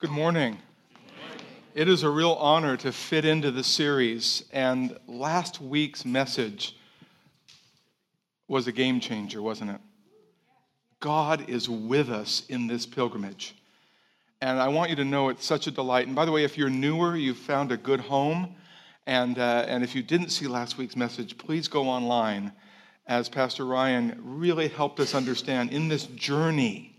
Good morning. It is a real honor to fit into the series, and last week's message was a game changer, wasn't it? God is with us in this pilgrimage. And I want you to know it's such a delight. And by the way, if you're newer, you've found a good home. And, uh, and if you didn't see last week's message, please go online as Pastor Ryan really helped us understand in this journey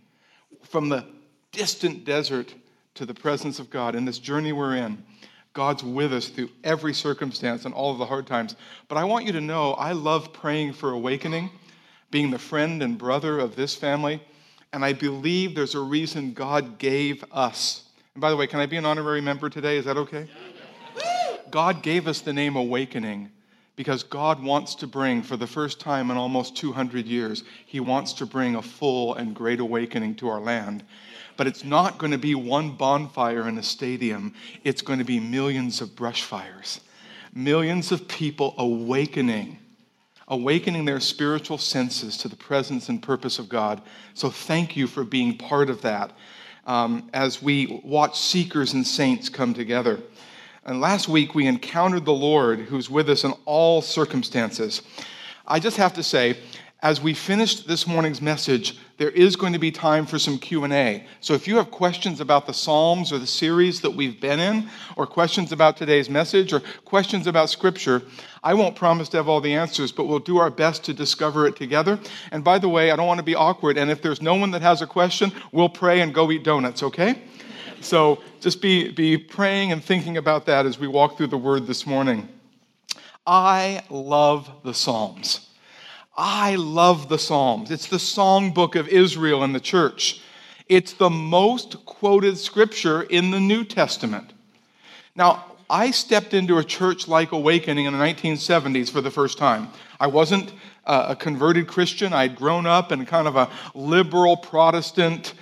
from the distant desert to the presence of God, in this journey we're in. God's with us through every circumstance and all of the hard times. But I want you to know I love praying for awakening, being the friend and brother of this family. And I believe there's a reason God gave us. And by the way, can I be an honorary member today? Is that okay? God gave us the name Awakening because God wants to bring, for the first time in almost 200 years, He wants to bring a full and great awakening to our land. But it's not going to be one bonfire in a stadium, it's going to be millions of brush fires, millions of people awakening. Awakening their spiritual senses to the presence and purpose of God. So, thank you for being part of that um, as we watch seekers and saints come together. And last week we encountered the Lord who's with us in all circumstances. I just have to say, as we finished this morning's message, there is going to be time for some Q&A. So if you have questions about the Psalms or the series that we've been in, or questions about today's message, or questions about Scripture, I won't promise to have all the answers, but we'll do our best to discover it together. And by the way, I don't want to be awkward, and if there's no one that has a question, we'll pray and go eat donuts, okay? So just be, be praying and thinking about that as we walk through the Word this morning. I love the Psalms. I love the Psalms. It's the songbook of Israel and the church. It's the most quoted scripture in the New Testament. Now, I stepped into a church like Awakening in the 1970s for the first time. I wasn't a converted Christian. I'd grown up in kind of a liberal Protestant,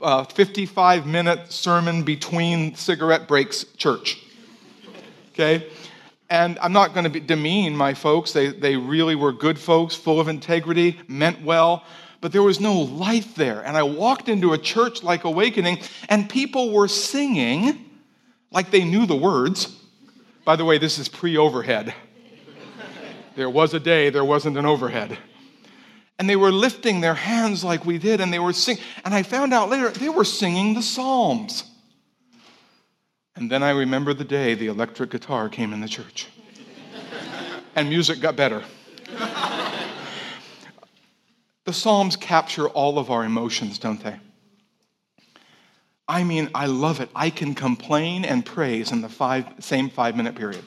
55 uh, minute sermon between cigarette breaks church. Okay? And I'm not going to demean my folks. They, they really were good folks, full of integrity, meant well, but there was no life there. And I walked into a church like Awakening, and people were singing like they knew the words. By the way, this is pre overhead. There was a day there wasn't an overhead. And they were lifting their hands like we did, and they were singing. And I found out later they were singing the Psalms. And then I remember the day the electric guitar came in the church. and music got better. the Psalms capture all of our emotions, don't they? I mean, I love it. I can complain and praise in the five, same five minute period.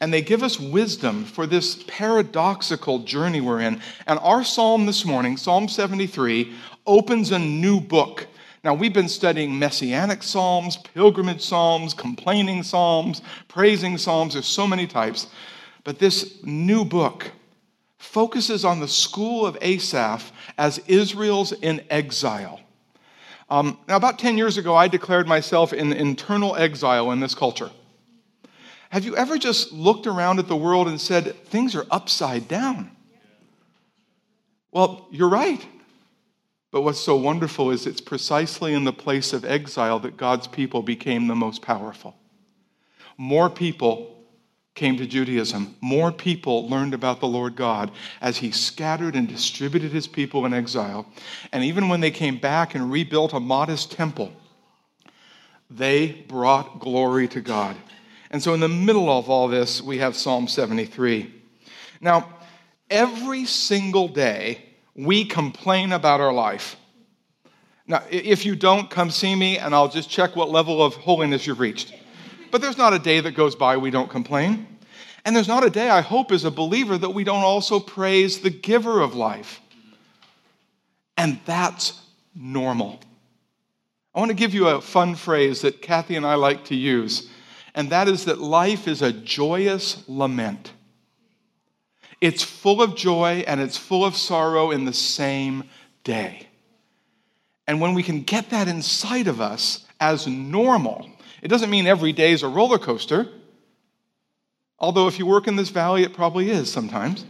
And they give us wisdom for this paradoxical journey we're in. And our psalm this morning, Psalm 73, opens a new book now, we've been studying messianic psalms, pilgrimage psalms, complaining psalms, praising psalms. There's so many types. But this new book focuses on the school of Asaph as Israel's in exile. Um, now, about 10 years ago, I declared myself in internal exile in this culture. Have you ever just looked around at the world and said, things are upside down? Well, you're right. But what's so wonderful is it's precisely in the place of exile that God's people became the most powerful. More people came to Judaism. More people learned about the Lord God as he scattered and distributed his people in exile. And even when they came back and rebuilt a modest temple, they brought glory to God. And so, in the middle of all this, we have Psalm 73. Now, every single day, we complain about our life. Now, if you don't, come see me and I'll just check what level of holiness you've reached. But there's not a day that goes by we don't complain. And there's not a day, I hope, as a believer, that we don't also praise the giver of life. And that's normal. I want to give you a fun phrase that Kathy and I like to use, and that is that life is a joyous lament. It's full of joy and it's full of sorrow in the same day. And when we can get that inside of us as normal, it doesn't mean every day is a roller coaster. Although, if you work in this valley, it probably is sometimes.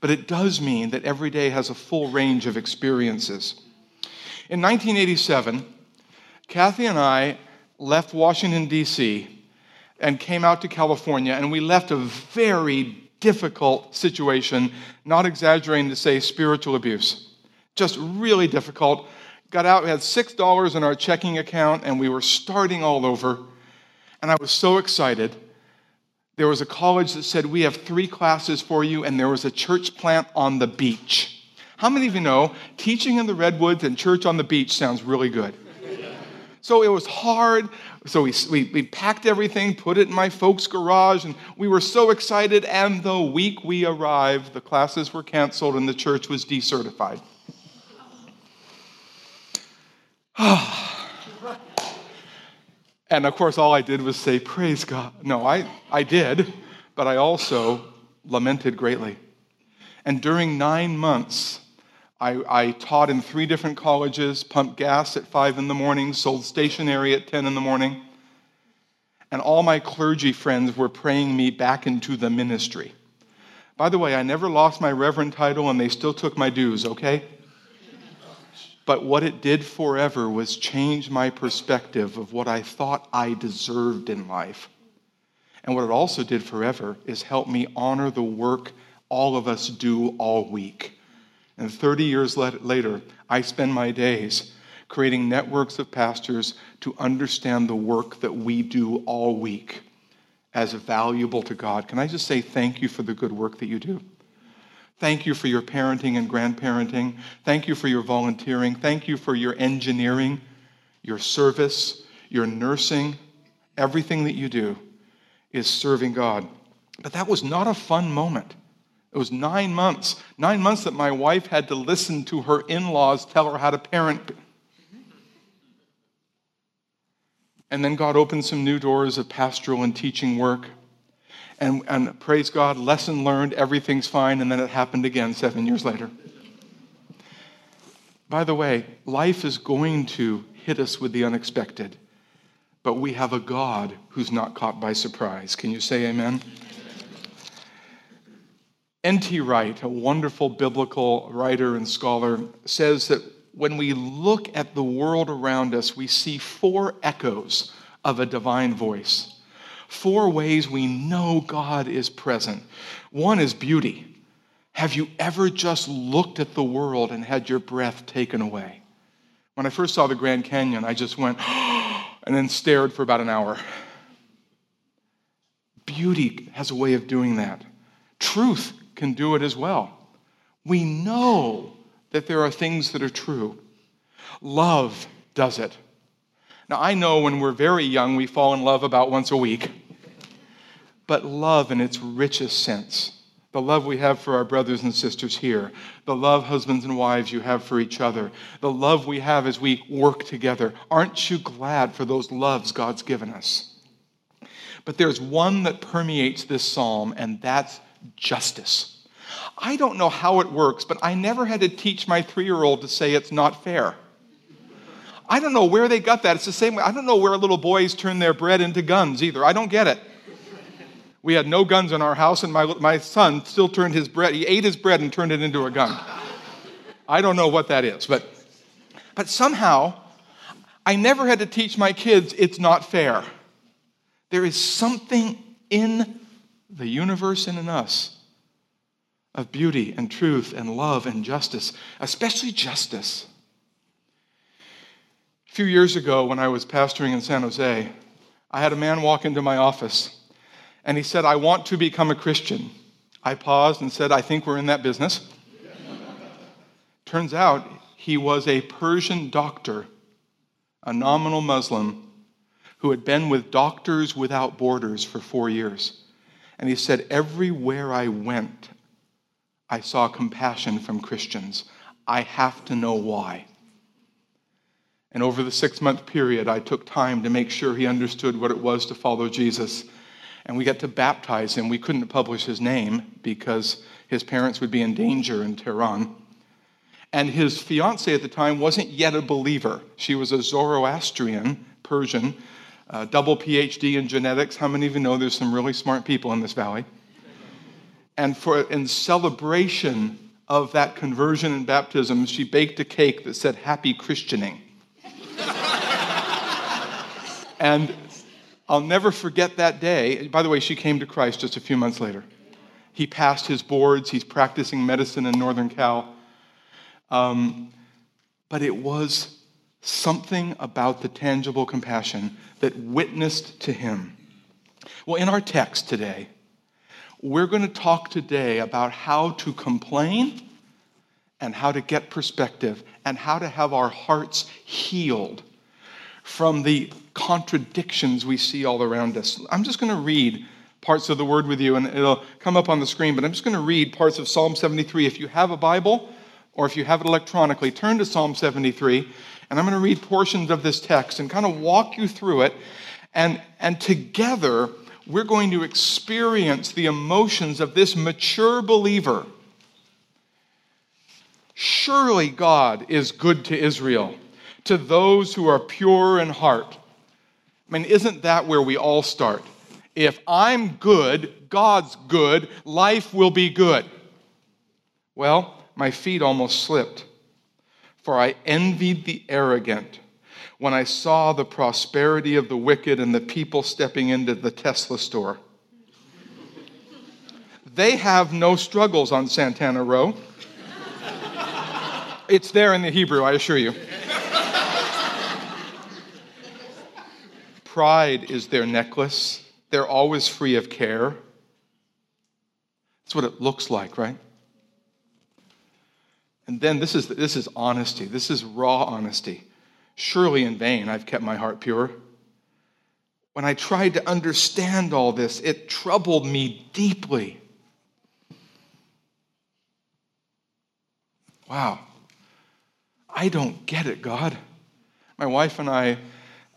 But it does mean that every day has a full range of experiences. In 1987, Kathy and I left Washington, D.C., and came out to California, and we left a very difficult situation, not exaggerating to say spiritual abuse. Just really difficult. Got out, we had $6 in our checking account, and we were starting all over. And I was so excited. There was a college that said, We have three classes for you, and there was a church plant on the beach. How many of you know teaching in the Redwoods and church on the beach sounds really good? So it was hard. So we, we, we, packed everything, put it in my folks' garage, and we were so excited. And the week we arrived, the classes were canceled and the church was decertified. and of course, all I did was say, Praise God. No, I, I did, but I also lamented greatly. And during nine months, I, I, taught in three different colleges, pumped gas at 5 in the morning, sold stationery at 10 in the morning. And all my clergy friends were praying me back into the ministry. By the way, I never lost my reverend title and they still took my dues, okay? But what it did forever was change my perspective of what I thought I deserved in life. And what it also did forever is help me honor the work all of us do all week and 30 years later, I spend my days creating networks of pastors to understand the work that we do all week as valuable to God. Can I just say thank you for the good work that you do? Thank you for your parenting and grandparenting. Thank you for your volunteering. Thank you for your engineering, your service, your nursing. Everything that you do is serving God. But that was not a fun moment. It was nine months. Nine months that my wife had to listen to her in laws tell her how to parent. And then God opened some new doors of pastoral and teaching work. And, and praise God, lesson learned, everything's fine. And then it happened again seven years later. By the way, life is going to hit us with the unexpected, but we have a God who's not caught by surprise. Can you say amen? N.T. Wright, a wonderful biblical writer and scholar, says that when we look at the world around us, we see four echoes of a divine voice. Four ways we know God is present. One is beauty. Have you ever just looked at the world and had your breath taken away? When I first saw the Grand Canyon, I just went, and then stared for about an hour. Beauty has a way of doing that. Truth can do it as well. We know that there are things that are true. Love does it. Now, I know when we're very young, we fall in love about once a week. But love in its richest sense, the love we have for our brothers and sisters here, the love, husbands and wives, you have for each other, the love we have as we work together. Aren't you glad for those loves God's given us? But there's one that permeates this psalm, and that's justice. I don't know how it works, but I never had to teach my three year old to say it's not fair. I don't know where they got that. It's the same way. I don't know where little boys turn their bread into guns either. I don't get it. We had no guns in our house, and my, my son still turned his bread, he ate his bread and turned it into a gun. I don't know what that is, but, but somehow I never had to teach my kids it's not fair. There is something in the universe and in us of beauty and truth and love and justice, especially justice. A few years ago, when I was pastoring in San Jose, I had a man walk into my office and he said, I want to become a Christian. I paused and said, I think we're in that business. Turns out he was a Persian doctor, a nominal Muslim, who had been with Doctors Without Borders for four years. And he said, Everywhere I went, I saw compassion from Christians. I have to know why. And over the six month period, I took time to make sure he understood what it was to follow Jesus. And we got to baptize him. We couldn't publish his name because his parents would be in danger in Tehran. And his fiancee at the time wasn't yet a believer. She was a Zoroastrian Persian uh, double PhD in genetics. How many of you know there's some really smart people in this valley? And for in celebration of that conversion and baptism, she baked a cake that said "Happy Christianing." And I'll never forget that day. By the way, she came to Christ just a few months later. He passed his boards, he's practicing medicine in Northern Cal. Um, but it was something about the tangible compassion that witnessed to him. Well, in our text today, we're going to talk today about how to complain and how to get perspective and how to have our hearts healed from the contradictions we see all around us. I'm just going to read parts of the word with you, and it'll come up on the screen, but I'm just going to read parts of Psalm 73. If you have a Bible, or if you have it electronically, turn to Psalm 73, and I'm going to read portions of this text and kind of walk you through it. And, and together, we're going to experience the emotions of this mature believer. Surely God is good to Israel, to those who are pure in heart. I mean, isn't that where we all start? If I'm good, God's good, life will be good. Well, my feet almost slipped, for I envied the arrogant when I saw the prosperity of the wicked and the people stepping into the Tesla store. They have no struggles on Santana Row. It's there in the Hebrew, I assure you. Pride is their necklace. They're always free of care. That's what it looks like, right? And then this is, this is honesty. This is raw honesty. Surely in vain I've kept my heart pure. When I tried to understand all this, it troubled me deeply. Wow. I don't get it, God. My wife and I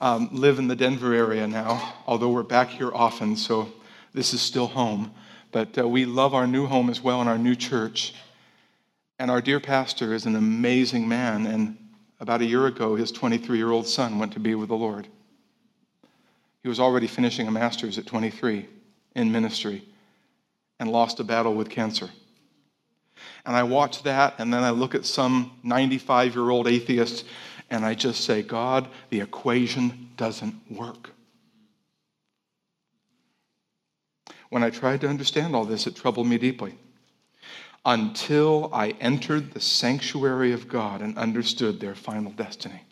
um, live in the Denver area now, although we're back here often, so this is still home. But uh, we love our new home as well and our new church. And our dear pastor is an amazing man. And about a year ago, his 23 year old son went to be with the Lord. He was already finishing a master's at 23 in ministry and lost a battle with cancer. And I watch that, and then I look at some 95 year old atheist, and I just say, God, the equation doesn't work. When I tried to understand all this, it troubled me deeply until I entered the sanctuary of God and understood their final destiny.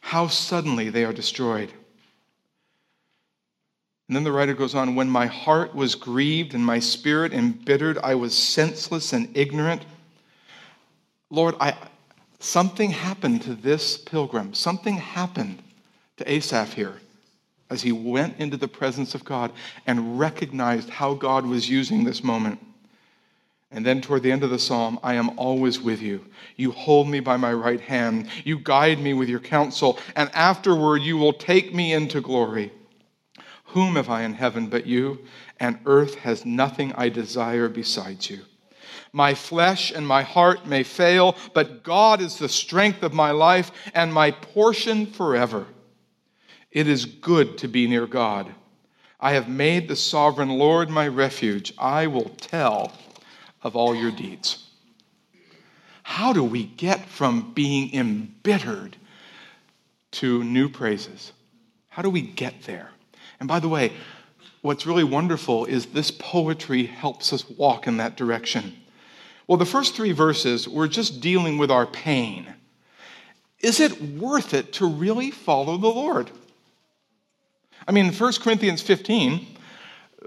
How suddenly they are destroyed. And then the writer goes on When my heart was grieved and my spirit embittered, I was senseless and ignorant. Lord, I, something happened to this pilgrim. Something happened to Asaph here as he went into the presence of God and recognized how God was using this moment. And then toward the end of the psalm, I am always with you. You hold me by my right hand. You guide me with your counsel. And afterward, you will take me into glory. Whom have I in heaven but you? And earth has nothing I desire besides you. My flesh and my heart may fail, but God is the strength of my life and my portion forever. It is good to be near God. I have made the sovereign Lord my refuge. I will tell of all your deeds. How do we get from being embittered to new praises? How do we get there? And by the way, what's really wonderful is this poetry helps us walk in that direction. Well, the first three verses, we're just dealing with our pain. Is it worth it to really follow the Lord? I mean, 1 Corinthians 15,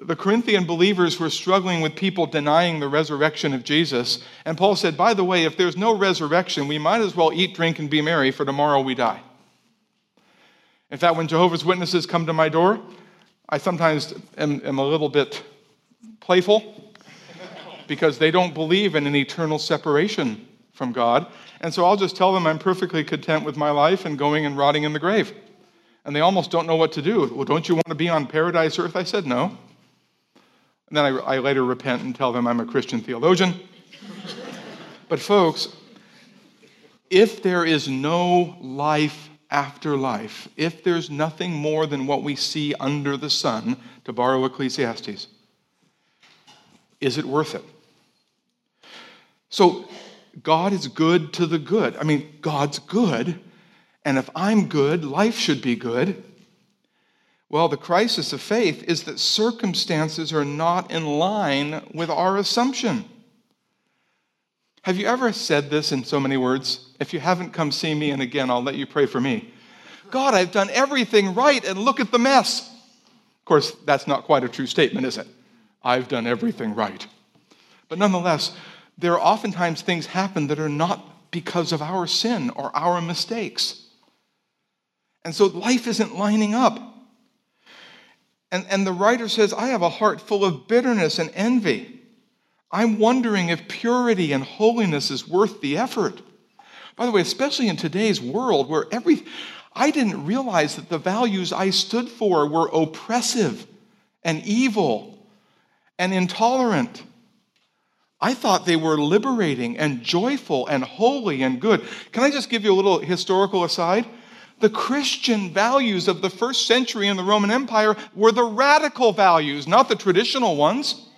the Corinthian believers were struggling with people denying the resurrection of Jesus. And Paul said, By the way, if there's no resurrection, we might as well eat, drink, and be merry, for tomorrow we die. In fact, when Jehovah's Witnesses come to my door, I sometimes am, am a little bit playful because they don't believe in an eternal separation from God. And so I'll just tell them I'm perfectly content with my life and going and rotting in the grave. And they almost don't know what to do. Well, don't you want to be on paradise earth? I said, no. And then I, I later repent and tell them I'm a Christian theologian. but, folks, if there is no life after life, if there's nothing more than what we see under the sun, to borrow Ecclesiastes, is it worth it? So, God is good to the good. I mean, God's good, and if I'm good, life should be good. Well, the crisis of faith is that circumstances are not in line with our assumption. Have you ever said this in so many words? If you haven't, come see me, and again, I'll let you pray for me. God, I've done everything right, and look at the mess. Of course, that's not quite a true statement, is it? I've done everything right. But nonetheless, there are oftentimes things happen that are not because of our sin or our mistakes. And so life isn't lining up. And, and the writer says, I have a heart full of bitterness and envy. I'm wondering if purity and holiness is worth the effort. By the way, especially in today's world where every, I didn't realize that the values I stood for were oppressive and evil and intolerant. I thought they were liberating and joyful and holy and good. Can I just give you a little historical aside? The Christian values of the first century in the Roman Empire were the radical values, not the traditional ones.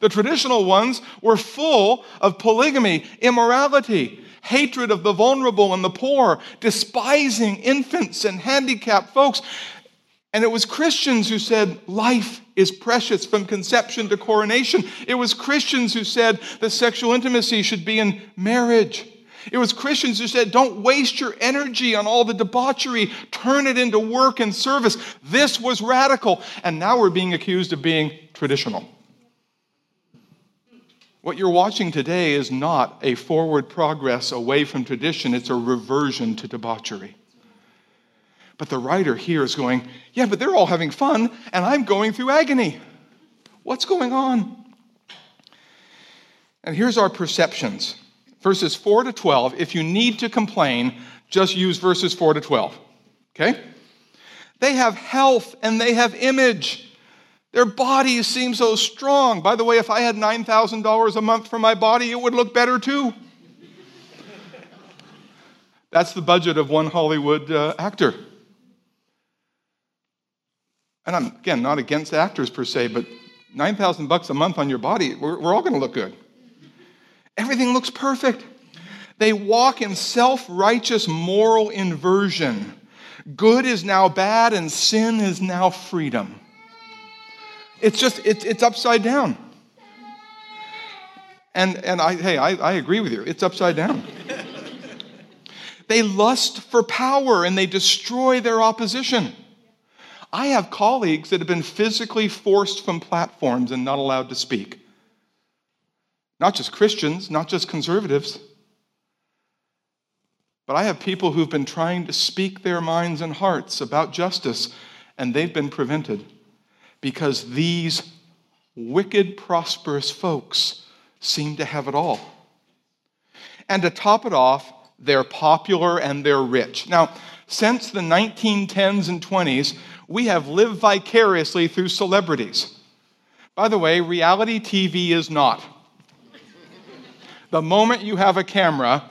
The traditional ones were full of polygamy, immorality, hatred of the vulnerable and the poor, despising infants and handicapped folks. And it was Christians who said life is precious from conception to coronation. It was Christians who said that sexual intimacy should be in marriage. It was Christians who said, don't waste your energy on all the debauchery, turn it into work and service. This was radical. And now we're being accused of being traditional. What you're watching today is not a forward progress away from tradition, it's a reversion to debauchery. But the writer here is going, Yeah, but they're all having fun, and I'm going through agony. What's going on? And here's our perceptions verses 4 to 12. If you need to complain, just use verses 4 to 12. Okay? They have health and they have image. Their bodies seem so strong. By the way, if I had $9,000 a month for my body, it would look better too. That's the budget of one Hollywood uh, actor. And I'm, again, not against actors per se, but 9,000 bucks a month on your body, we're, we're all going to look good. Everything looks perfect. They walk in self righteous moral inversion. Good is now bad, and sin is now freedom. It's just, it's, it's upside down. And, and I, hey, I, I agree with you. It's upside down. they lust for power and they destroy their opposition. I have colleagues that have been physically forced from platforms and not allowed to speak. Not just Christians, not just conservatives. But I have people who've been trying to speak their minds and hearts about justice, and they've been prevented because these wicked, prosperous folks seem to have it all. And to top it off, they're popular and they're rich. Now, since the 1910s and 20s, we have lived vicariously through celebrities. By the way, reality TV is not. The moment you have a camera,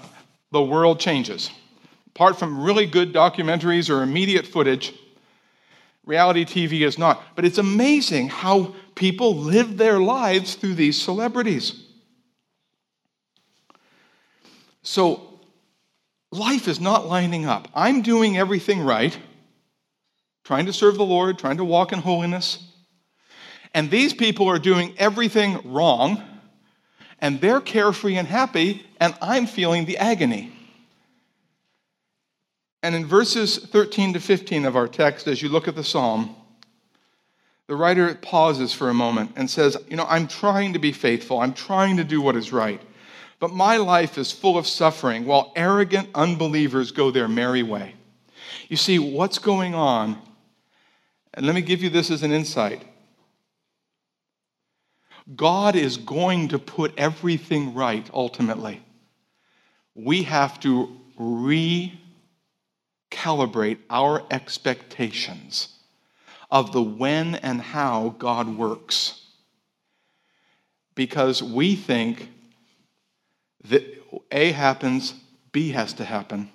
the world changes. Apart from really good documentaries or immediate footage, reality TV is not. But it's amazing how people live their lives through these celebrities. So, life is not lining up. I'm doing everything right trying to serve the Lord, trying to walk in holiness. And these people are doing everything wrong, and they're carefree and happy, and I'm feeling the agony. And in verses 13 to 15 of our text, as you look at the psalm, the writer pauses for a moment and says, You know, I'm trying to be faithful, I'm trying to do what is right, but my life is full of suffering while arrogant unbelievers go their merry way. You see, what's going on and let me give you this as an insight God is going to put everything right ultimately. We have to recalibrate our expectations of the when and how God works. Because we think that A happens, B has to happen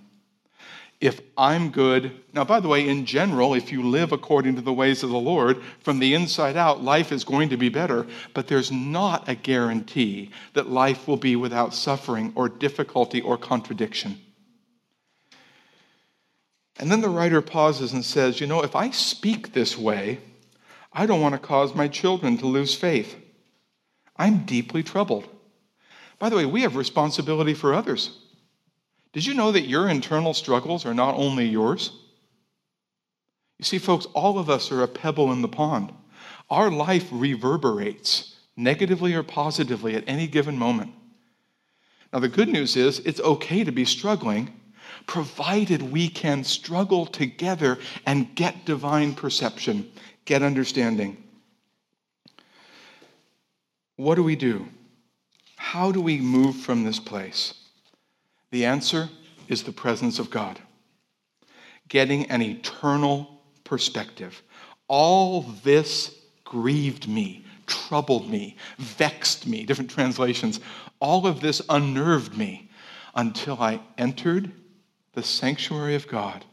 if I'm good. Now, by the way, in general, if you live according to the ways of the Lord, from the inside out, life is going to be better, but there's not a guarantee that life will be without suffering or difficulty or contradiction. And then the writer pauses and says, You know, if I speak this way, I don't want to cause my children to lose faith. I'm deeply troubled. By the way, we have responsibility for others. Did you know that your internal struggles are not only yours? You see, folks, all of us are a pebble in the pond. Our life reverberates negatively or positively at any given moment. Now, the good news is it's okay to be struggling, provided we can struggle together and get divine perception, get understanding. What do we do? How do we move from this place? The answer is the presence of God. Getting an eternal perspective. All this grieved me, troubled me, vexed me, different translations. All of this unnerved me until I entered the sanctuary of God.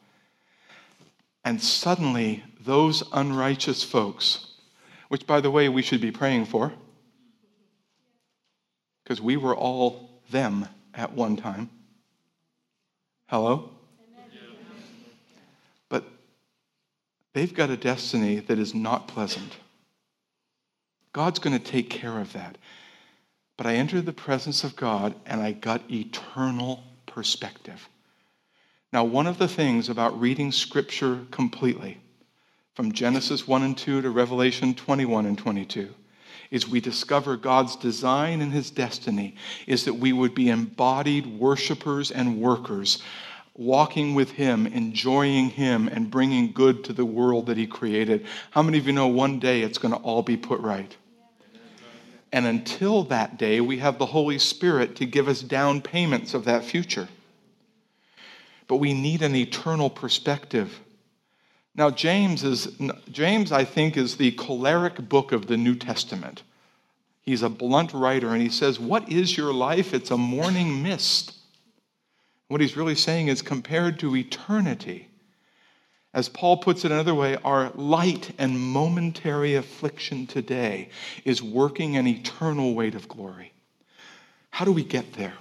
And suddenly, those unrighteous folks, which, by the way, we should be praying for, because we were all them at one time. Hello? But they've got a destiny that is not pleasant. God's going to take care of that. But I entered the presence of God and I got eternal perspective. Now, one of the things about reading Scripture completely, from Genesis 1 and 2 to Revelation 21 and 22, is we discover God's design and his destiny is that we would be embodied worshipers and workers, walking with him, enjoying him, and bringing good to the world that he created. How many of you know one day it's going to all be put right? And until that day, we have the Holy Spirit to give us down payments of that future but we need an eternal perspective. Now, James is James, I think, is the choleric book of the New Testament. He's a blunt writer, and he says, What is your life? It's a morning mist. What he's really saying is compared to eternity. As Paul puts it another way, our light and momentary affliction today is working an eternal weight of glory. How do we get there?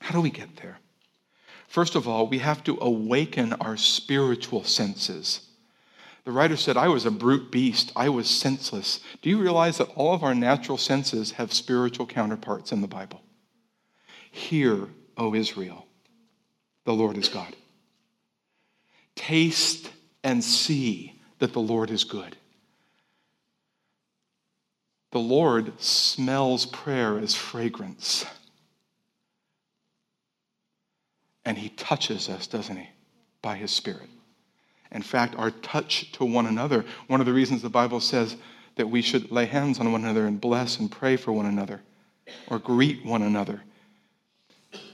How do we get there? First of all, we have to awaken our spiritual senses. The writer said, I was a brute beast. I was senseless. Do you realize that all of our natural senses have spiritual counterparts in the Bible? Hear, O Israel, the Lord is God. Taste and see that the Lord is good. The Lord smells prayer as fragrance. And he touches us, doesn't he? By his Spirit. In fact, our touch to one another, one of the reasons the Bible says that we should lay hands on one another and bless and pray for one another or greet one another.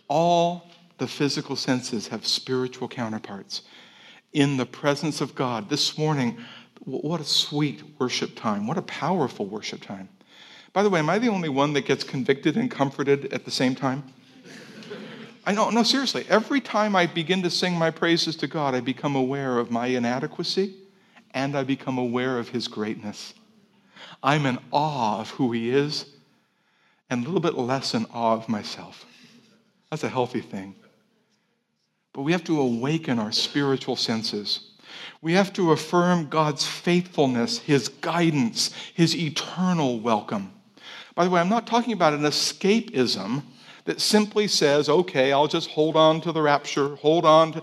All the physical senses have spiritual counterparts. In the presence of God, this morning, what a sweet worship time. What a powerful worship time. By the way, am I the only one that gets convicted and comforted at the same time? I know, no, seriously. Every time I begin to sing my praises to God, I become aware of my inadequacy and I become aware of His greatness. I'm in awe of who He is and a little bit less in awe of myself. That's a healthy thing. But we have to awaken our spiritual senses. We have to affirm God's faithfulness, His guidance, His eternal welcome. By the way, I'm not talking about an escapism that simply says, okay, I'll just hold on to the rapture, hold on to.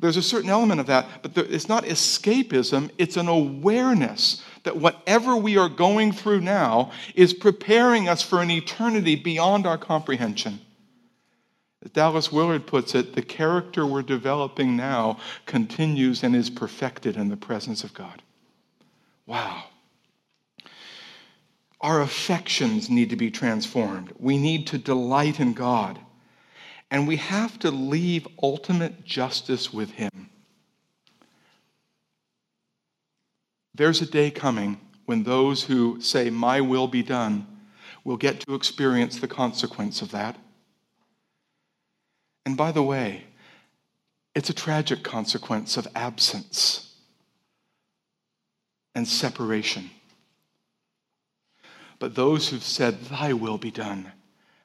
There's a certain element of that, but there, it's not escapism, it's an awareness that whatever we are going through now is preparing us for an eternity beyond our comprehension. As Dallas Willard puts it, the character we're developing now continues and is perfected in the presence of God. Wow. Our affections need to be transformed. We need to delight in God. And we have to leave ultimate justice with Him. There's a day coming when those who say, My will be done, will get to experience the consequence of that. And by the way, it's a tragic consequence of absence and separation. But those who've said, Thy will be done,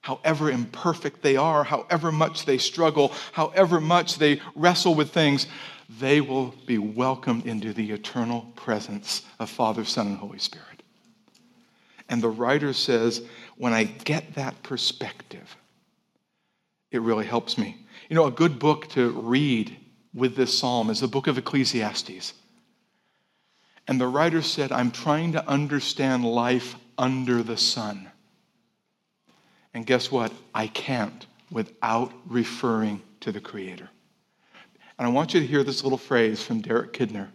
however imperfect they are, however much they struggle, however much they wrestle with things, they will be welcomed into the eternal presence of Father, Son, and Holy Spirit. And the writer says, when I get that perspective, it really helps me. You know, a good book to read with this psalm is the book of Ecclesiastes. And the writer said, I'm trying to understand life under the sun. And guess what? I can't without referring to the Creator. And I want you to hear this little phrase from Derek Kidner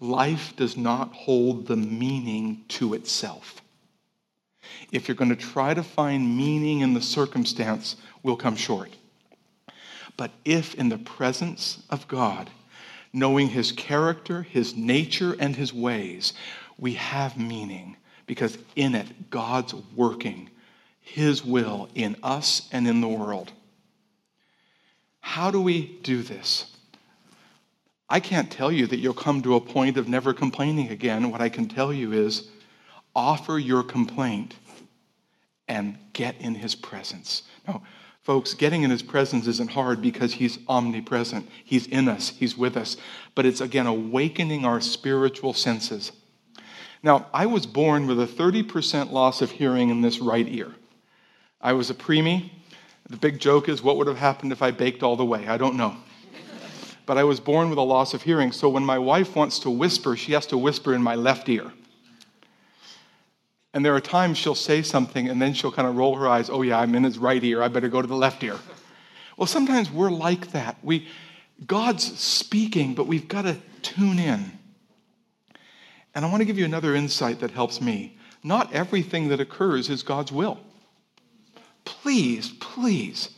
life does not hold the meaning to itself. If you're going to try to find meaning in the circumstance, we'll come short. But if in the presence of God, knowing his character, his nature, and his ways, we have meaning, because in it, God's working his will in us and in the world. How do we do this? I can't tell you that you'll come to a point of never complaining again. What I can tell you is offer your complaint and get in his presence. Now, folks, getting in his presence isn't hard because he's omnipresent. He's in us, he's with us. But it's again awakening our spiritual senses. Now, I was born with a 30% loss of hearing in this right ear. I was a preemie. The big joke is what would have happened if I baked all the way? I don't know but I was born with a loss of hearing. So when my wife wants to whisper, she has to whisper in my left ear. And there are times she'll say something and then she'll kind of roll her eyes, oh, yeah, I'm in his right ear. I better go to the left ear. Well, sometimes we're like that. We, God's speaking, but we've got to tune in. And I want to give you another insight that helps me. Not everything that occurs is God's will. Please, please,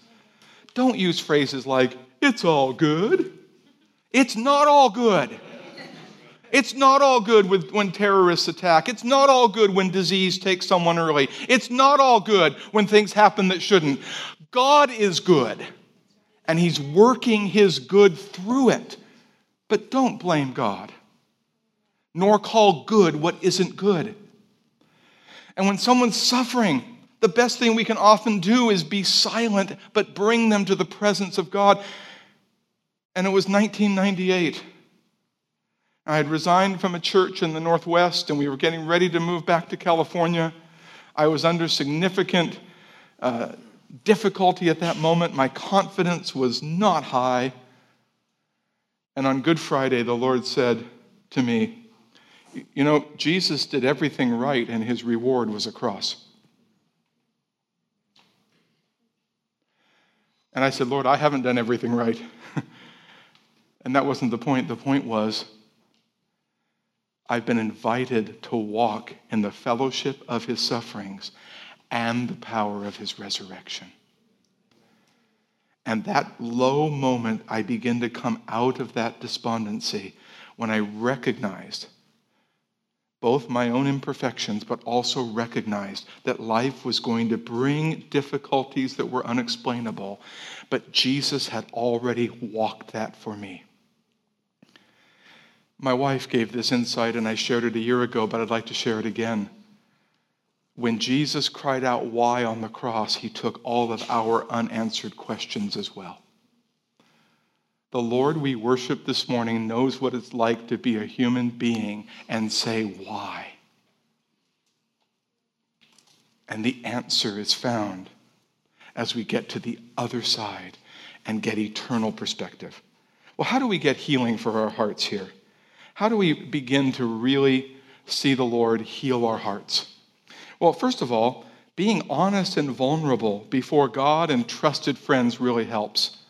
don't use phrases like, it's all good. It's not all good. It's not all good with, when terrorists attack. It's not all good when disease takes someone early. It's not all good when things happen that shouldn't. God is good, and He's working His good through it. But don't blame God, nor call good what isn't good. And when someone's suffering, the best thing we can often do is be silent, but bring them to the presence of God. And it was 1998. I had resigned from a church in the Northwest and we were getting ready to move back to California. I was under significant uh, difficulty at that moment. My confidence was not high. And on Good Friday, the Lord said to me, You know, Jesus did everything right and his reward was a cross. And I said, Lord, I haven't done everything right. And that wasn't the point. The point was, I've been invited to walk in the fellowship of his sufferings and the power of his resurrection. And that low moment, I begin to come out of that despondency when I recognized both my own imperfections, but also recognized that life was going to bring difficulties that were unexplainable. But Jesus had already walked that for me. My wife gave this insight, and I shared it a year ago, but I'd like to share it again. When Jesus cried out, Why on the cross, he took all of our unanswered questions as well. The Lord we worship this morning knows what it's like to be a human being and say, Why? And the answer is found as we get to the other side and get eternal perspective. Well, how do we get healing for our hearts here? How do we begin to really see the Lord heal our hearts? Well, first of all, being honest and vulnerable before God and trusted friends really helps.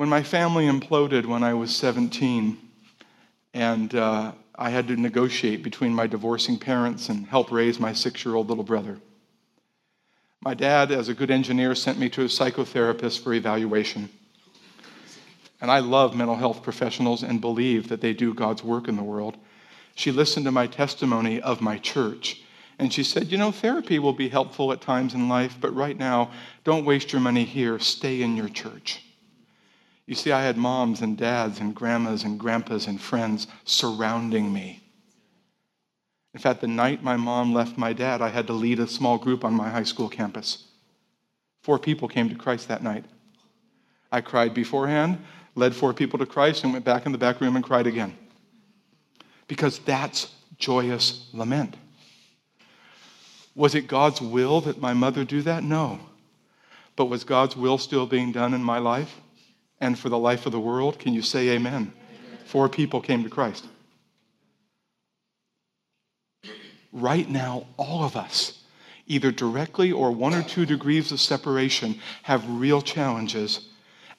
When my family imploded when I was 17, and uh, I had to negotiate between my divorcing parents and help raise my six year old little brother. My dad, as a good engineer, sent me to a psychotherapist for evaluation. And I love mental health professionals and believe that they do God's work in the world. She listened to my testimony of my church. And she said, You know, therapy will be helpful at times in life, but right now, don't waste your money here. Stay in your church. You see, I had moms and dads and grandmas and grandpas and friends surrounding me. In fact, the night my mom left my dad, I had to lead a small group on my high school campus. Four people came to Christ that night. I cried beforehand. led four people to Christ, and went back in the back room and cried again. Because that's joyous lament. Was it God's will that my mother do that? No. But was God's will still being done in my life and for the life of the world? Can you say amen? amen. Four people came to Christ. Right now, all of us, either directly or one or two degrees of separation, have real challenges,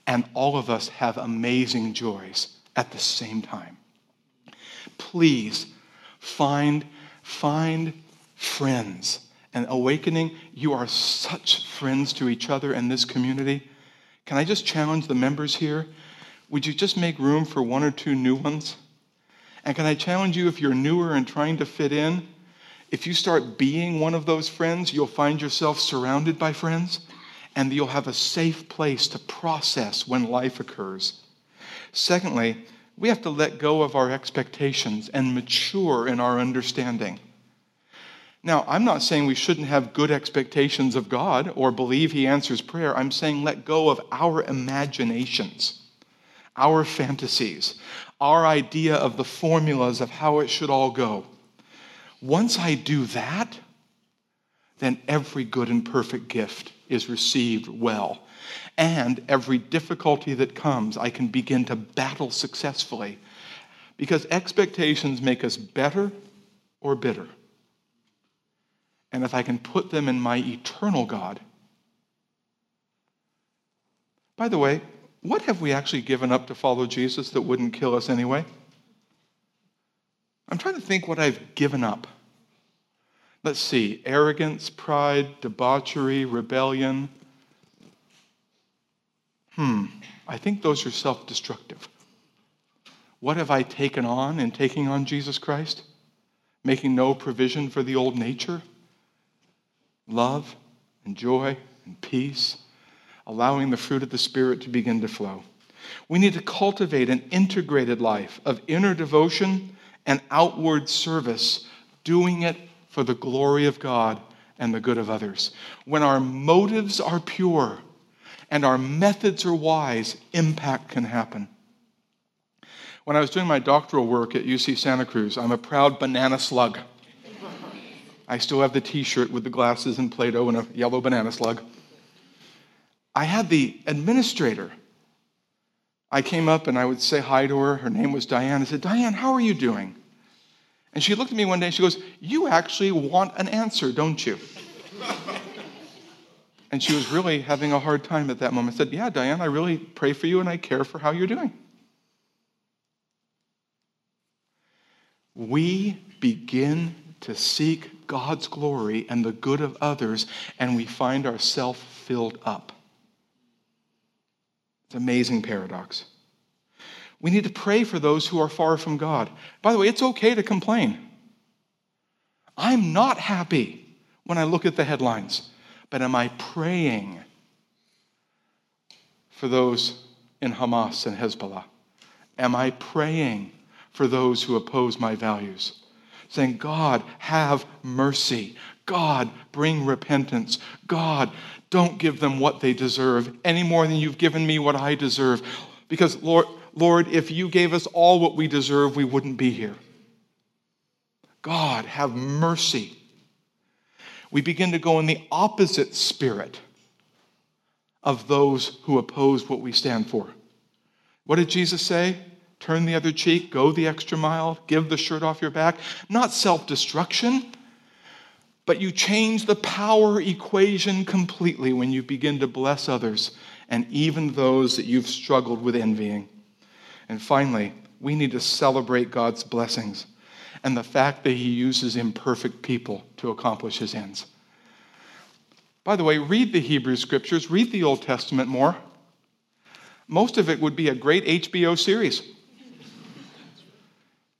and all of us have amazing joys at the same time. Please find, find friends. And awakening, you are such friends to each other in this community. Can I just challenge the members here? Would you just make room for one or two new ones? And can I challenge you if you're newer and trying to fit in? If you start being one of those friends, you'll find yourself surrounded by friends and you'll have a safe place to process when life occurs. Secondly, we have to let go of our expectations and mature in our understanding. Now, I'm not saying we shouldn't have good expectations of God or believe He answers prayer. I'm saying let go of our imaginations, our fantasies, our idea of the formulas of how it should all go. Once I do that, then every good and perfect gift is received well. And every difficulty that comes, I can begin to battle successfully. Because expectations make us better or bitter. And if I can put them in my eternal God. By the way, what have we actually given up to follow Jesus that wouldn't kill us anyway? I'm trying to think what I've given up. Let's see arrogance, pride, debauchery, rebellion. Hmm, I think those are self destructive. What have I taken on in taking on Jesus Christ? Making no provision for the old nature? Love and joy and peace, allowing the fruit of the Spirit to begin to flow. We need to cultivate an integrated life of inner devotion and outward service, doing it for the glory of God and the good of others. When our motives are pure and our methods are wise, impact can happen. When I was doing my doctoral work at UC Santa Cruz, I'm a proud banana slug. I still have the t shirt with the glasses and Play Doh and a yellow banana slug. I had the administrator I came up and I would say hi to her. Her name was Diane. I said, Diane, how are you doing? And she looked at me one day and she goes, You actually want an answer, don't you? and she was really having a hard time at that moment. I said, Yeah, Diane, I really pray for you and I care for how you're doing. We begin to seek God's glory and the good of others, and we find ourselves filled up. It's an amazing paradox. We need to pray for those who are far from God. By the way, it's okay to complain. I'm not happy when I look at the headlines, but am I praying for those in Hamas and Hezbollah? Am I praying for those who oppose my values? Saying, God, have mercy. God, bring repentance. God, don't give them what they deserve any more than you've given me what I deserve. Because, Lord, Lord, if you gave us all what we deserve, we wouldn't be here. God, have mercy. We begin to go in the opposite spirit of those who oppose what we stand for. What did Jesus say? Turn the other cheek, go the extra mile, give the shirt off your back. Not self destruction but you change the power equation completely when you begin to bless others and even those that you've struggled with envying. And finally, we need to celebrate God's blessings and the fact that He uses imperfect people to accomplish His ends. By the way, read the Hebrew scriptures, read the Old Testament more. Most of it would be a great HBO series.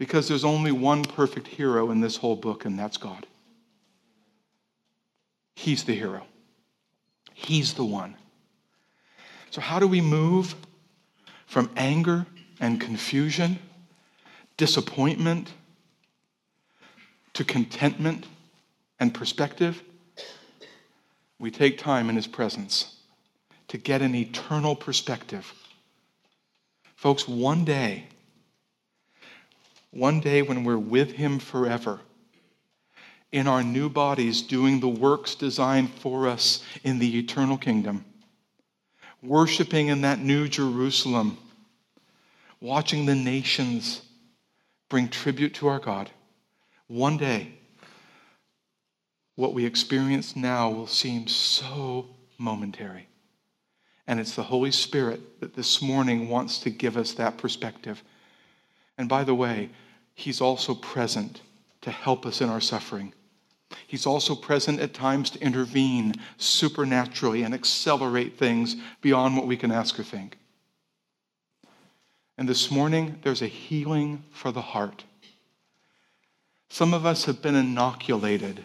Because there's only one perfect hero in this whole book, and that's God. He's the hero. He's the one. So, how do we move from anger and confusion, disappointment, to contentment and perspective? We take time in His presence to get an eternal perspective. Folks, one day, one day when we're with Him forever, in our new bodies, doing the works designed for us in the eternal kingdom, worshiping in that new Jerusalem, watching the nations bring tribute to our God. One day, what we experience now will seem so momentary. And it's the Holy Spirit that this morning wants to give us that perspective. And by the way, He's also present to help us in our suffering. He's also present at times to intervene supernaturally and accelerate things beyond what we can ask or think. And this morning, there's a healing for the heart. Some of us have been inoculated.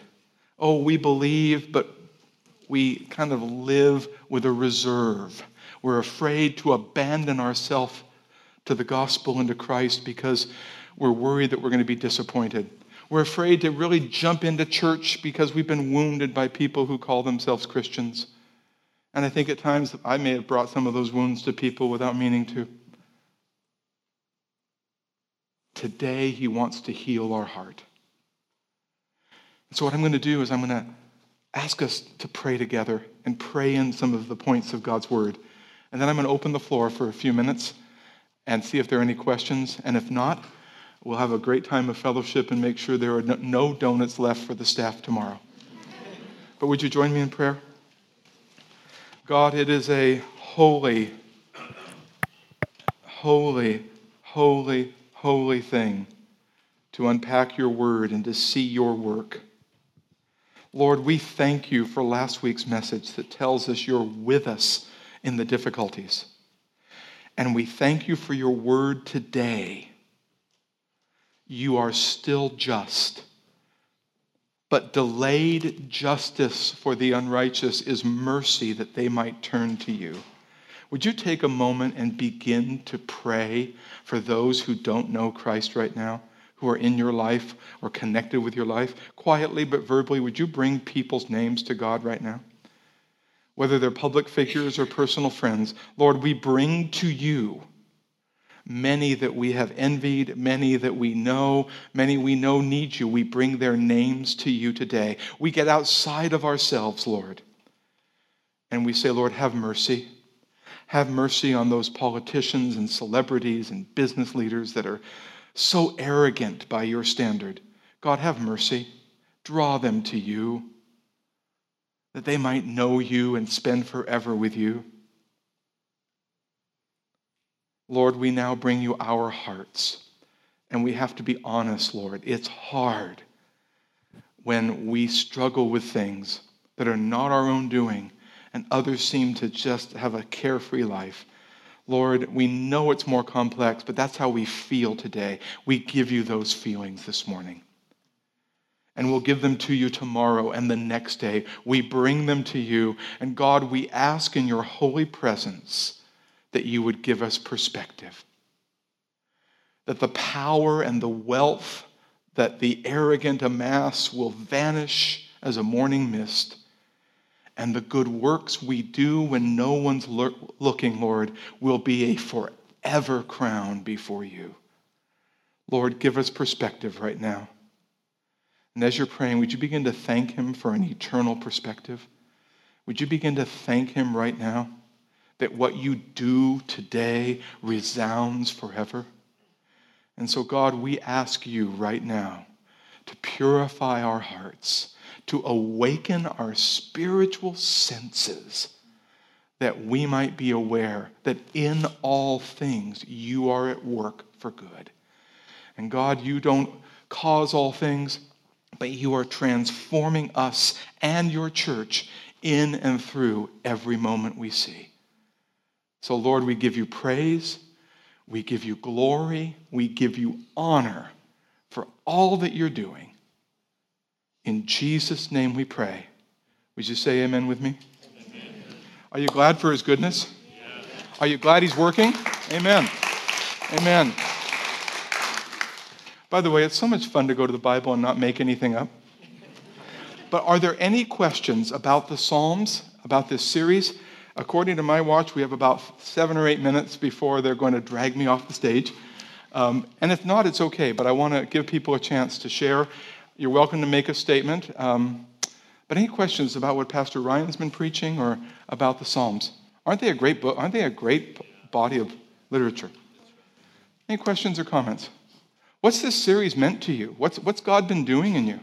Oh, we believe, but we kind of live with a reserve. We're afraid to abandon ourselves to the gospel and to Christ because we're worried that we're going to be disappointed. We're afraid to really jump into church because we've been wounded by people who call themselves Christians. And I think at times I may have brought some of those wounds to people without meaning to. Today, He wants to heal our heart. So, what I'm going to do is I'm going to ask us to pray together and pray in some of the points of God's Word. And then I'm going to open the floor for a few minutes and see if there are any questions. And if not, We'll have a great time of fellowship and make sure there are no donuts left for the staff tomorrow. But would you join me in prayer? God, it is a holy, holy, holy, holy thing to unpack your word and to see your work. Lord, we thank you for last week's message that tells us you're with us in the difficulties. And we thank you for your word today you are still just. But delayed justice for the unrighteous is mercy that they might turn to you. Would you take a moment and begin to pray for those who don't know Christ right now, who are in your life or connected with your life? Quietly but verbally, would you bring people's names to God right now? Whether they're public figures or personal friends, Lord, we bring to you many that we have envied, many that we know, many we know need you. We bring their names to you today. We get outside of ourselves, Lord, and we say, Lord, have mercy. Have mercy on those politicians and celebrities and business leaders that are so arrogant by your standard. God, have mercy. Draw them to you that they might know you and spend forever with you. Lord, we now bring you our hearts. And we have to be honest, Lord. It's hard when we struggle with things that are not our own doing and others seem to just have a carefree life. Lord, we know it's more complex, but that's how we feel today. We give you those feelings this morning. And we'll give them to you tomorrow and the next day. We bring them to you. And God, we ask in your holy presence that you would give us perspective. That the power and the wealth that the arrogant amass will vanish as a morning mist. And the good works we do when no one's looking, Lord, will be a forever crown before you. Lord, give us perspective right now. And as you're praying, would you begin to thank Him for an eternal perspective? Would you begin to thank Him right now? that what you do today resounds forever. And so, God, we ask you right now to purify our hearts, to awaken our spiritual senses, that we might be aware that in all things you are at work for good. And God, you don't cause all things, but you are transforming us and your church in and through every moment we see. So, Lord, we give you praise, we give you glory, we give you honor for all that you're doing. In Jesus' name we pray. Would you say amen with me? Amen. Are you glad for his goodness? Yes. Are you glad he's working? Amen. Amen. By the way, it's so much fun to go to the Bible and not make anything up. But are there any questions about the Psalms, about this series? According to my watch, we have about seven or eight minutes before they're going to drag me off the stage. Um, and if not, it's okay, but I want to give people a chance to share. You're welcome to make a statement. Um, but any questions about what Pastor Ryan's been preaching or about the Psalms? Aren't they a great book? Aren't they a great body of literature? Any questions or comments? What's this series meant to you? What's, what's God been doing in you?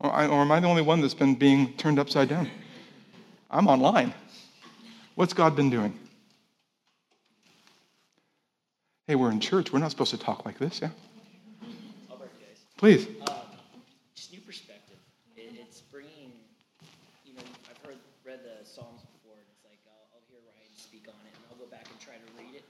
Or, I, or am I the only one that's been being turned upside down? I'm online. What's God been doing? Hey, we're in church. We're not supposed to talk like this, yeah? Please. Um, just new perspective. It, it's bringing, you know, I've heard, read the Psalms before, and it's like I'll, I'll hear Ryan speak on it, and I'll go back and try to read it.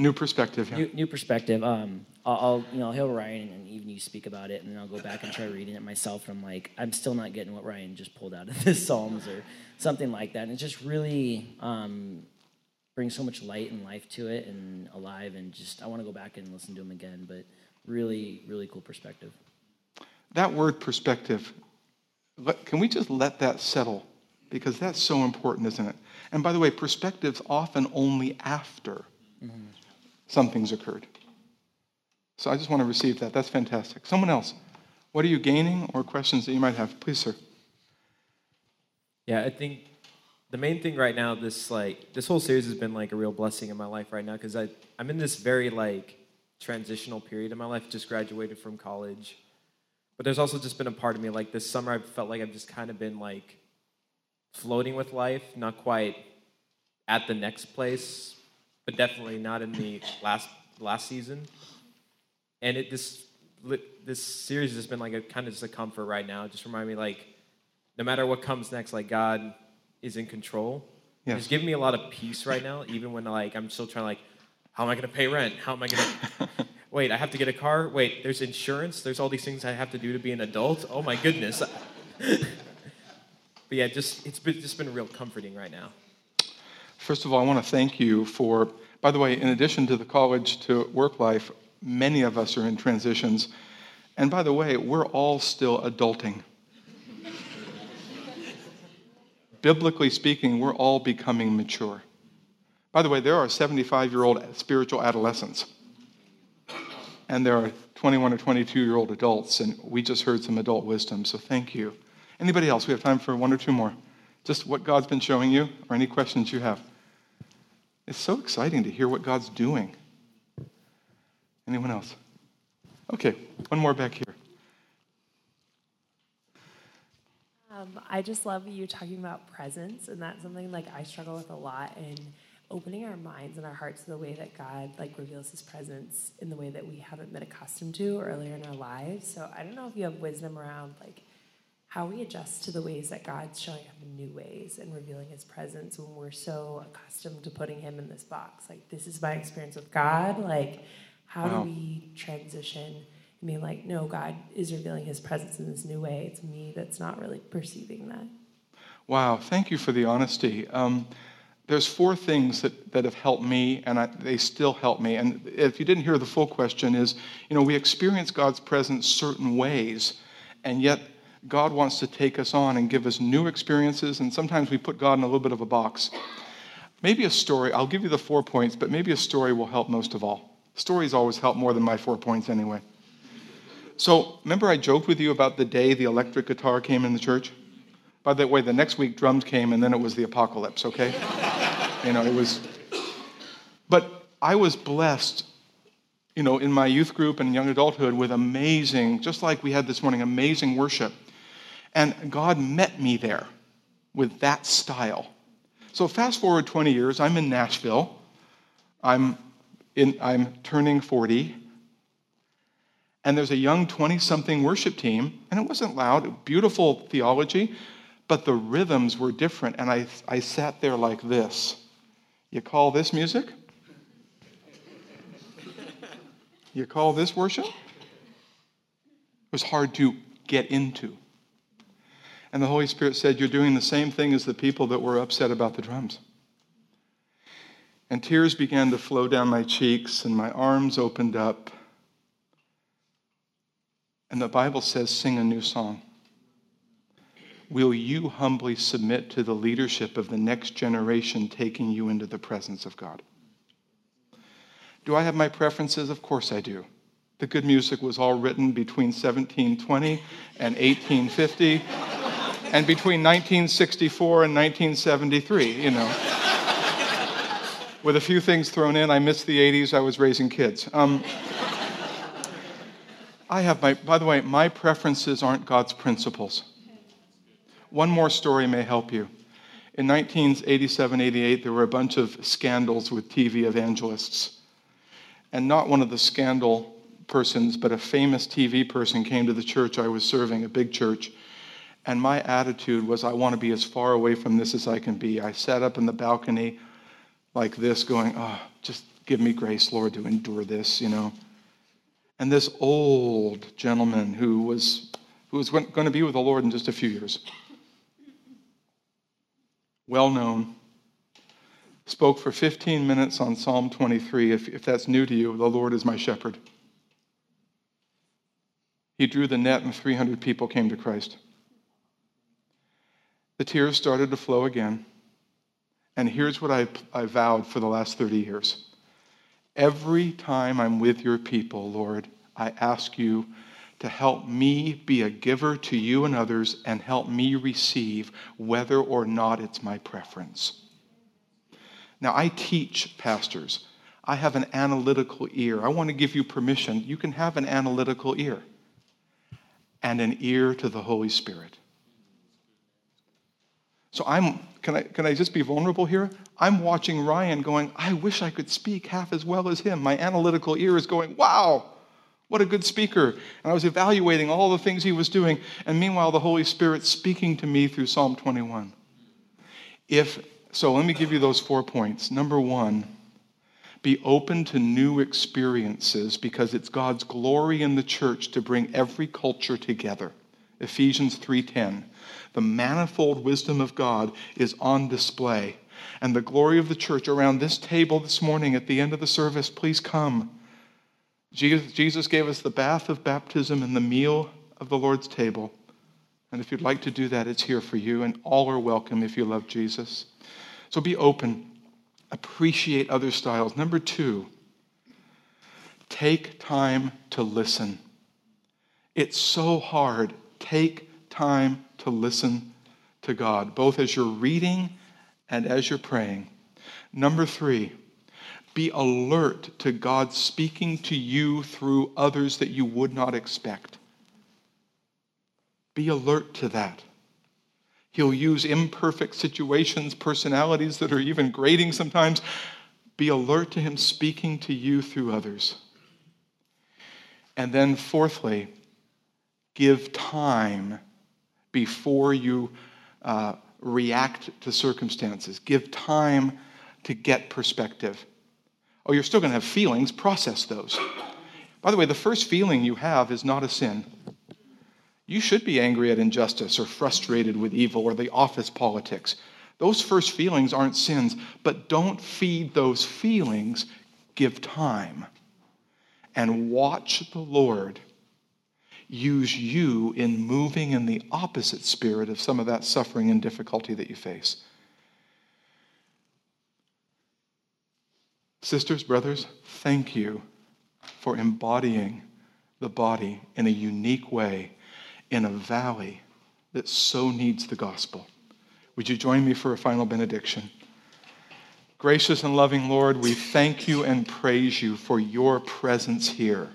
New perspective, yeah. New, new perspective. Um, I'll, I'll, you know, hear Ryan and even you speak about it, and then I'll go back and try reading it myself. And I'm like, I'm still not getting what Ryan just pulled out of the Psalms or something like that. And it just really um, brings so much light and life to it and alive. And just, I want to go back and listen to him again. But really, really cool perspective. That word perspective, can we just let that settle? Because that's so important, isn't it? And by the way, perspective's often only after something's occurred. So I just want to receive that. That's fantastic. Someone else, what are you gaining or questions that you might have? Please, sir. Yeah, I think the main thing right now, this like this whole series has been like a real blessing in my life right now because I I'm in this very like transitional period in my life. Just graduated from college, but there's also just been a part of me like this summer. I felt like I've just kind of been like floating with life, not quite at the next place, but definitely not in the last last season. And it this this series has been like a kind of just a comfort right now. Just remind me like no matter what comes next, like God is in control. Yes. It's giving me a lot of peace right now, even when like I'm still trying to like, how am I gonna pay rent? How am I gonna wait, I have to get a car? Wait, there's insurance, there's all these things I have to do to be an adult. Oh my goodness. but yeah, just it's been just been real comforting right now. First of all, I want to thank you for, by the way, in addition to the college to work life, many of us are in transitions. And by the way, we're all still adulting. Biblically speaking, we're all becoming mature. By the way, there are 75 year old spiritual adolescents, and there are 21 or 22 year old adults, and we just heard some adult wisdom, so thank you. Anybody else? We have time for one or two more. Just what God's been showing you, or any questions you have. It's so exciting to hear what God's doing. Anyone else? Okay, one more back here. Um, I just love you talking about presence, and that's something like I struggle with a lot. And opening our minds and our hearts to the way that God like reveals His presence in the way that we haven't been accustomed to earlier in our lives. So I don't know if you have wisdom around like how we adjust to the ways that God's showing up in new ways and revealing His presence when we're so accustomed to putting Him in this box. Like this is my experience with God. Like how Wow. do we transition? and be like, no, God is revealing his presence in this new way. It's me that's not really perceiving that. Wow, thank you for the honesty. Um, there's four things that, that have helped me, and I, they still help me. And if you didn't hear the full question, is you know we experience God's presence certain ways, and yet God wants to take us on and give us new experiences. And sometimes we put God in a little bit of a box. Maybe a story. I'll give you the four points, but maybe a story will help most of all. Stories always help more than my four points anyway. So remember, I joked with you about the day the electric guitar came in the church. By the way, the next week drums came, and then it was the apocalypse. Okay, you know it was. But I was blessed, you know, in my youth group and young adulthood with amazing, just like we had this morning, amazing worship, and God met me there with that style. So fast forward 20 years, I'm in Nashville. I'm in, I'm turning 40 and there's a young 20 something worship team, and it wasn't loud, beautiful theology, but the rhythms were different. And I, I sat there like this. You call this music? You call this worship? It was hard to get into. And the Holy Spirit said, You're doing the same thing as the people that were upset about the drums. And tears began to flow down my cheeks, and my arms opened up. And the Bible says, sing a new song. will you humbly submit to the leadership of the next generation taking you into the presence of God? Do I have my preferences? Of course I do. The good music was all written between 1720 and 1850 and between 1964 and 1973, you know. With a few things thrown in, I missed the 80s, I was raising kids. Um, I have my, by the way, my preferences aren't God's principles. One more story may help you. In 1987 88, there were a bunch of scandals with TV evangelists. And not one of the scandal persons, but a famous TV person came to the church I was serving, a big church. And my attitude was, I want to be as far away from this as I can be. I sat up in the balcony like this, going, Oh, just give me grace, Lord, to endure this, you know. And this old gentleman who was, who was going to be with the Lord in just a few years, well known, spoke for 15 minutes on Psalm 23. If, if that's new to you, the Lord is my shepherd. He drew the net, and 300 people came to Christ. The tears started to flow again. And here's what I, I vowed for the last 30 years. Every time I'm with your people, Lord, I ask you to help me be a giver to you and others and help me receive whether or not it's my preference. Now, I teach pastors. I have an analytical ear. I want to give you permission. You can have an analytical ear and an ear to the Holy Spirit. So I'm can I can I just be vulnerable here? I'm watching Ryan going, I wish I could speak half as well as him. My analytical ear is going, wow, what a good speaker. And I was evaluating all the things he was doing, and meanwhile the Holy Spirit speaking to me through Psalm 21. If so, let me give you those four points. Number 1, be open to new experiences because it's God's glory in the church to bring every culture together. Ephesians 3:10. The manifold wisdom of God is on display. And the glory of the church around this table this morning at the end of the service, please come. Jesus gave us the bath of baptism and the meal of the Lord's table. And if you'd like to do that, it's here for you, and all are welcome if you love Jesus. So be open appreciate other styles. Number two, take time to listen. It's so hard. Take time to listen to God, both as you're reading and as you're praying. Number three, be alert to God speaking to you through others that you would not expect. Be alert to that. He'll use imperfect situations, personalities that are even grating sometimes. Be alert to Him speaking to you through others. And then, fourthly, give time before you uh, react to circumstances. Give time to get perspective. Oh, you're still going to have feelings, process those. By the way, the first feeling you have is not a sin. You should be angry at injustice or frustrated with evil or the office politics. Those first feelings aren't sins, but don't feed those feelings. Give time and watch the Lord use you in moving in the opposite spirit of some of that suffering and difficulty that you face. Sisters, brothers, thank you for embodying the body in a unique way in a valley that so needs the gospel. Would you join me for a final benediction? Gracious and loving Lord, we thank you and praise you for your presence here.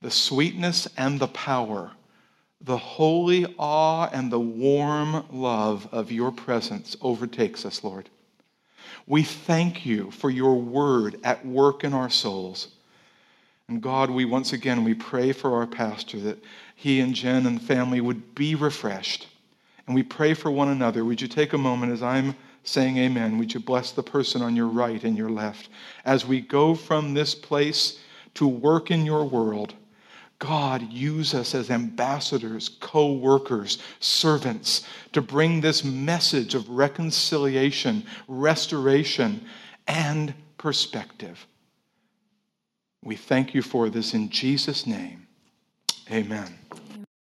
The sweetness and the power, the holy awe and the warm love of your presence overtakes us, Lord. We thank you for your word at work in our souls. And God, we once again we pray for our pastor that he and Jen and the family would be refreshed. And we pray for one another. Would you take a moment as I'm saying amen? Would you bless the person on your right and your left? As we go from this place to work in your world, God, use us as ambassadors, co workers, servants to bring this message of reconciliation, restoration, and perspective. We thank you for this in Jesus' name. Amen.